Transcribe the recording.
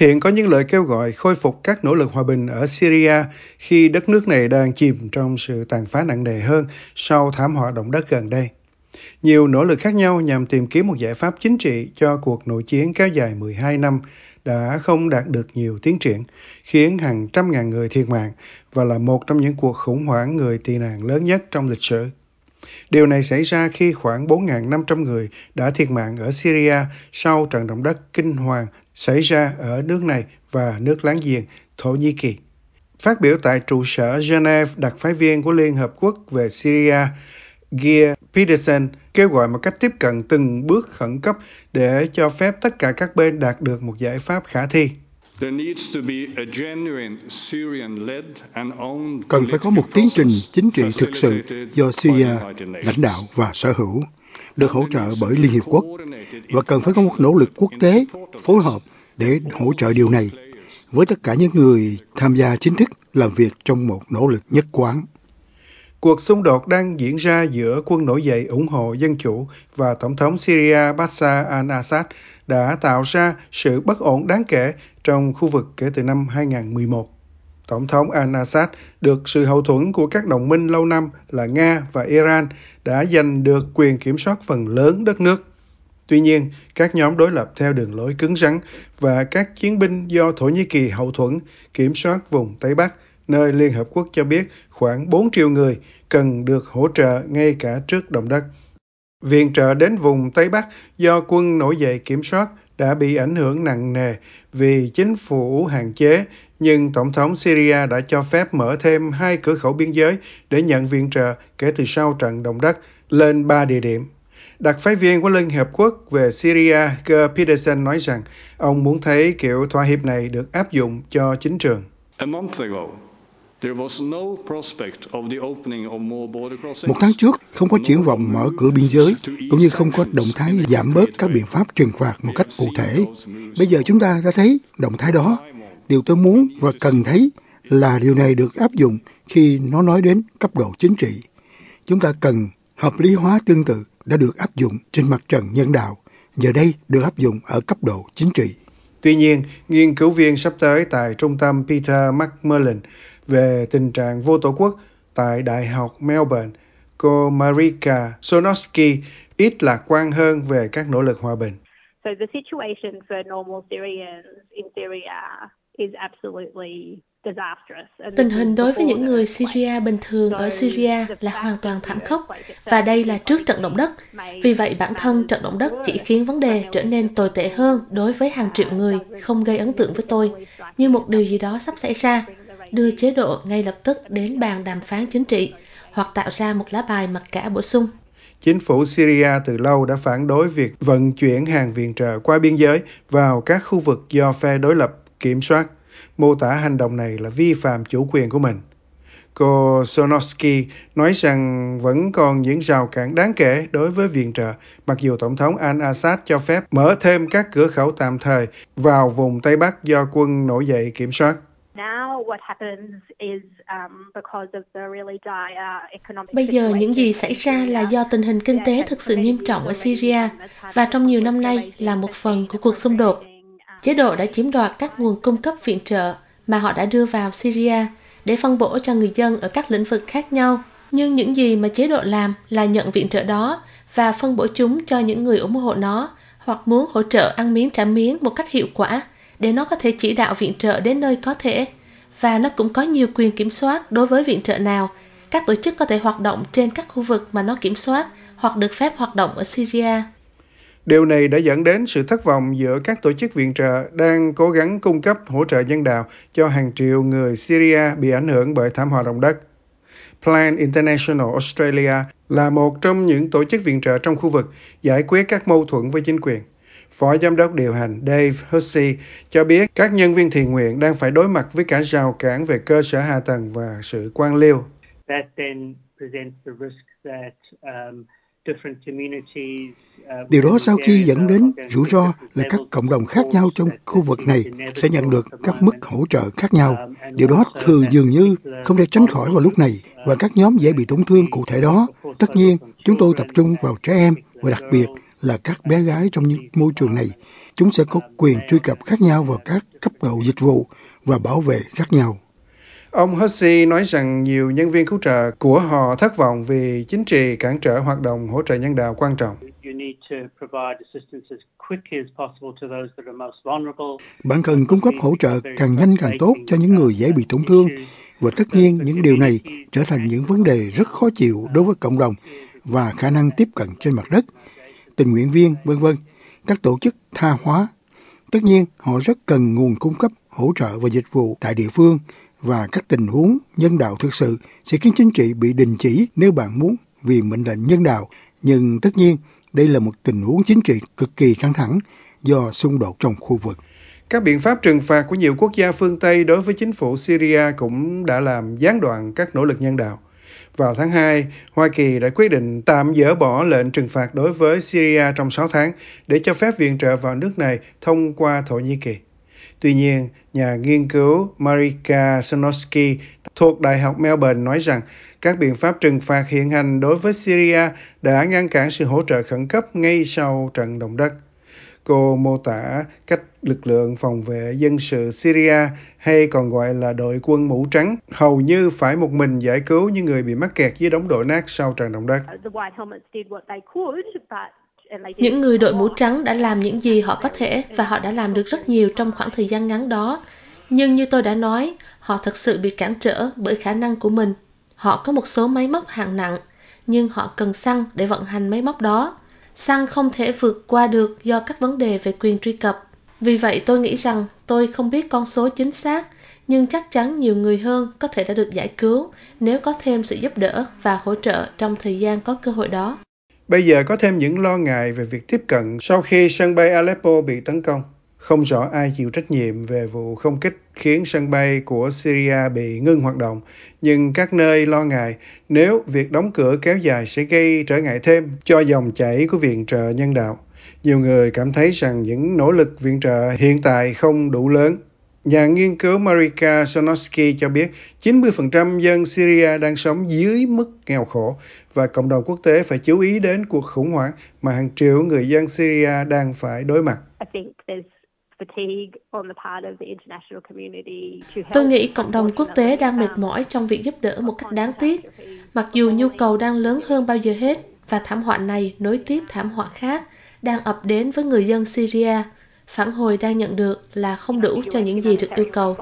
Hiện có những lời kêu gọi khôi phục các nỗ lực hòa bình ở Syria khi đất nước này đang chìm trong sự tàn phá nặng nề hơn sau thảm họa động đất gần đây. Nhiều nỗ lực khác nhau nhằm tìm kiếm một giải pháp chính trị cho cuộc nội chiến kéo dài 12 năm đã không đạt được nhiều tiến triển, khiến hàng trăm ngàn người thiệt mạng và là một trong những cuộc khủng hoảng người tị nạn lớn nhất trong lịch sử. Điều này xảy ra khi khoảng 4.500 người đã thiệt mạng ở Syria sau trận động đất kinh hoàng xảy ra ở nước này và nước láng giềng Thổ Nhĩ Kỳ. Phát biểu tại trụ sở Geneva, đặc phái viên của Liên Hợp Quốc về Syria, Geir Peterson kêu gọi một cách tiếp cận từng bước khẩn cấp để cho phép tất cả các bên đạt được một giải pháp khả thi. Cần phải có một tiến trình chính trị thực sự do Syria lãnh đạo và sở hữu, được hỗ trợ bởi Liên Hiệp Quốc, và cần phải có một nỗ lực quốc tế phối hợp để hỗ trợ điều này với tất cả những người tham gia chính thức làm việc trong một nỗ lực nhất quán. Cuộc xung đột đang diễn ra giữa quân nổi dậy ủng hộ dân chủ và Tổng thống Syria Bashar al-Assad đã tạo ra sự bất ổn đáng kể trong khu vực kể từ năm 2011. Tổng thống al-Assad được sự hậu thuẫn của các đồng minh lâu năm là Nga và Iran đã giành được quyền kiểm soát phần lớn đất nước. Tuy nhiên, các nhóm đối lập theo đường lối cứng rắn và các chiến binh do Thổ Nhĩ Kỳ hậu thuẫn kiểm soát vùng Tây Bắc, nơi Liên Hợp Quốc cho biết khoảng 4 triệu người cần được hỗ trợ ngay cả trước động đất. Viện trợ đến vùng Tây Bắc do quân nổi dậy kiểm soát đã bị ảnh hưởng nặng nề vì chính phủ hạn chế, nhưng Tổng thống Syria đã cho phép mở thêm hai cửa khẩu biên giới để nhận viện trợ kể từ sau trận động đất lên ba địa điểm. Đặc phái viên của Liên Hợp Quốc về Syria, Ger Peterson nói rằng ông muốn thấy kiểu thỏa hiệp này được áp dụng cho chính trường. Một tháng trước, không có triển vọng mở cửa biên giới, cũng như không có động thái giảm bớt các biện pháp trừng phạt một cách cụ thể. Bây giờ chúng ta đã thấy động thái đó. Điều tôi muốn và cần thấy là điều này được áp dụng khi nó nói đến cấp độ chính trị. Chúng ta cần hợp lý hóa tương tự đã được áp dụng trên mặt trận nhân đạo, giờ đây được áp dụng ở cấp độ chính trị. Tuy nhiên, nghiên cứu viên sắp tới tại trung tâm Peter Macmillan về tình trạng vô tổ quốc tại Đại học Melbourne, cô Marika Sonosky ít lạc quan hơn về các nỗ lực hòa bình. So the situation for normal Syrians in Syria is absolutely Tình hình đối với những người Syria bình thường ở Syria là hoàn toàn thảm khốc và đây là trước trận động đất. Vì vậy bản thân trận động đất chỉ khiến vấn đề trở nên tồi tệ hơn đối với hàng triệu người không gây ấn tượng với tôi, như một điều gì đó sắp xảy ra đưa chế độ ngay lập tức đến bàn đàm phán chính trị hoặc tạo ra một lá bài mặc cả bổ sung. Chính phủ Syria từ lâu đã phản đối việc vận chuyển hàng viện trợ qua biên giới vào các khu vực do phe đối lập kiểm soát, mô tả hành động này là vi phạm chủ quyền của mình. Cô Sonosky nói rằng vẫn còn những rào cản đáng kể đối với viện trợ, mặc dù Tổng thống al-Assad cho phép mở thêm các cửa khẩu tạm thời vào vùng Tây Bắc do quân nổi dậy kiểm soát. Bây giờ những gì xảy ra là do tình hình kinh tế thực sự nghiêm trọng ở Syria và trong nhiều năm nay là một phần của cuộc xung đột. Chế độ đã chiếm đoạt các nguồn cung cấp viện trợ mà họ đã đưa vào Syria để phân bổ cho người dân ở các lĩnh vực khác nhau. Nhưng những gì mà chế độ làm là nhận viện trợ đó và phân bổ chúng cho những người ủng hộ nó hoặc muốn hỗ trợ ăn miếng trả miếng một cách hiệu quả để nó có thể chỉ đạo viện trợ đến nơi có thể. Và nó cũng có nhiều quyền kiểm soát đối với viện trợ nào. Các tổ chức có thể hoạt động trên các khu vực mà nó kiểm soát hoặc được phép hoạt động ở Syria. Điều này đã dẫn đến sự thất vọng giữa các tổ chức viện trợ đang cố gắng cung cấp hỗ trợ nhân đạo cho hàng triệu người Syria bị ảnh hưởng bởi thảm họa động đất. Plan International Australia là một trong những tổ chức viện trợ trong khu vực giải quyết các mâu thuẫn với chính quyền. Phó Giám đốc điều hành Dave Hussey cho biết các nhân viên thiện nguyện đang phải đối mặt với cả rào cản về cơ sở hạ tầng và sự quan liêu. That then presents the risk that um, Điều đó sau khi dẫn đến rủi ro là các cộng đồng khác nhau trong khu vực này sẽ nhận được các mức hỗ trợ khác nhau. Điều đó thường dường như không thể tránh khỏi vào lúc này và các nhóm dễ bị tổn thương cụ thể đó. Tất nhiên, chúng tôi tập trung vào trẻ em và đặc biệt là các bé gái trong những môi trường này chúng sẽ có quyền truy cập khác nhau vào các cấp độ dịch vụ và bảo vệ khác nhau. Ông Hussey nói rằng nhiều nhân viên cứu trợ của họ thất vọng vì chính trị cản trở hoạt động hỗ trợ nhân đạo quan trọng. Bạn cần cung cấp hỗ trợ càng nhanh càng tốt cho những người dễ bị tổn thương và tất nhiên những điều này trở thành những vấn đề rất khó chịu đối với cộng đồng và khả năng tiếp cận trên mặt đất, tình nguyện viên, vân vân, các tổ chức tha hóa. Tất nhiên, họ rất cần nguồn cung cấp hỗ trợ và dịch vụ tại địa phương và các tình huống nhân đạo thực sự sẽ khiến chính trị bị đình chỉ nếu bạn muốn vì mệnh lệnh nhân đạo. Nhưng tất nhiên, đây là một tình huống chính trị cực kỳ căng thẳng do xung đột trong khu vực. Các biện pháp trừng phạt của nhiều quốc gia phương Tây đối với chính phủ Syria cũng đã làm gián đoạn các nỗ lực nhân đạo. Vào tháng 2, Hoa Kỳ đã quyết định tạm dỡ bỏ lệnh trừng phạt đối với Syria trong 6 tháng để cho phép viện trợ vào nước này thông qua Thổ Nhĩ Kỳ. Tuy nhiên, nhà nghiên cứu Marika Sanosky thuộc Đại học Melbourne nói rằng các biện pháp trừng phạt hiện hành đối với Syria đã ngăn cản sự hỗ trợ khẩn cấp ngay sau trận động đất. Cô mô tả cách lực lượng phòng vệ dân sự Syria hay còn gọi là đội quân mũ trắng hầu như phải một mình giải cứu những người bị mắc kẹt dưới đống đổ nát sau trận động đất. Những người đội mũ trắng đã làm những gì họ có thể và họ đã làm được rất nhiều trong khoảng thời gian ngắn đó. Nhưng như tôi đã nói, họ thật sự bị cản trở bởi khả năng của mình. Họ có một số máy móc hạng nặng, nhưng họ cần xăng để vận hành máy móc đó. Xăng không thể vượt qua được do các vấn đề về quyền truy cập. Vì vậy tôi nghĩ rằng tôi không biết con số chính xác, nhưng chắc chắn nhiều người hơn có thể đã được giải cứu nếu có thêm sự giúp đỡ và hỗ trợ trong thời gian có cơ hội đó. Bây giờ có thêm những lo ngại về việc tiếp cận sau khi sân bay Aleppo bị tấn công. Không rõ ai chịu trách nhiệm về vụ không kích khiến sân bay của Syria bị ngưng hoạt động, nhưng các nơi lo ngại nếu việc đóng cửa kéo dài sẽ gây trở ngại thêm cho dòng chảy của viện trợ nhân đạo. Nhiều người cảm thấy rằng những nỗ lực viện trợ hiện tại không đủ lớn. Nhà nghiên cứu Marika Sonosky cho biết 90% dân Syria đang sống dưới mức nghèo khổ và cộng đồng quốc tế phải chú ý đến cuộc khủng hoảng mà hàng triệu người dân Syria đang phải đối mặt. Tôi nghĩ cộng đồng quốc tế đang mệt mỏi trong việc giúp đỡ một cách đáng tiếc, mặc dù nhu cầu đang lớn hơn bao giờ hết và thảm họa này nối tiếp thảm họa khác đang ập đến với người dân Syria. Phản hồi đang nhận được là không đủ cho những gì được yêu cầu.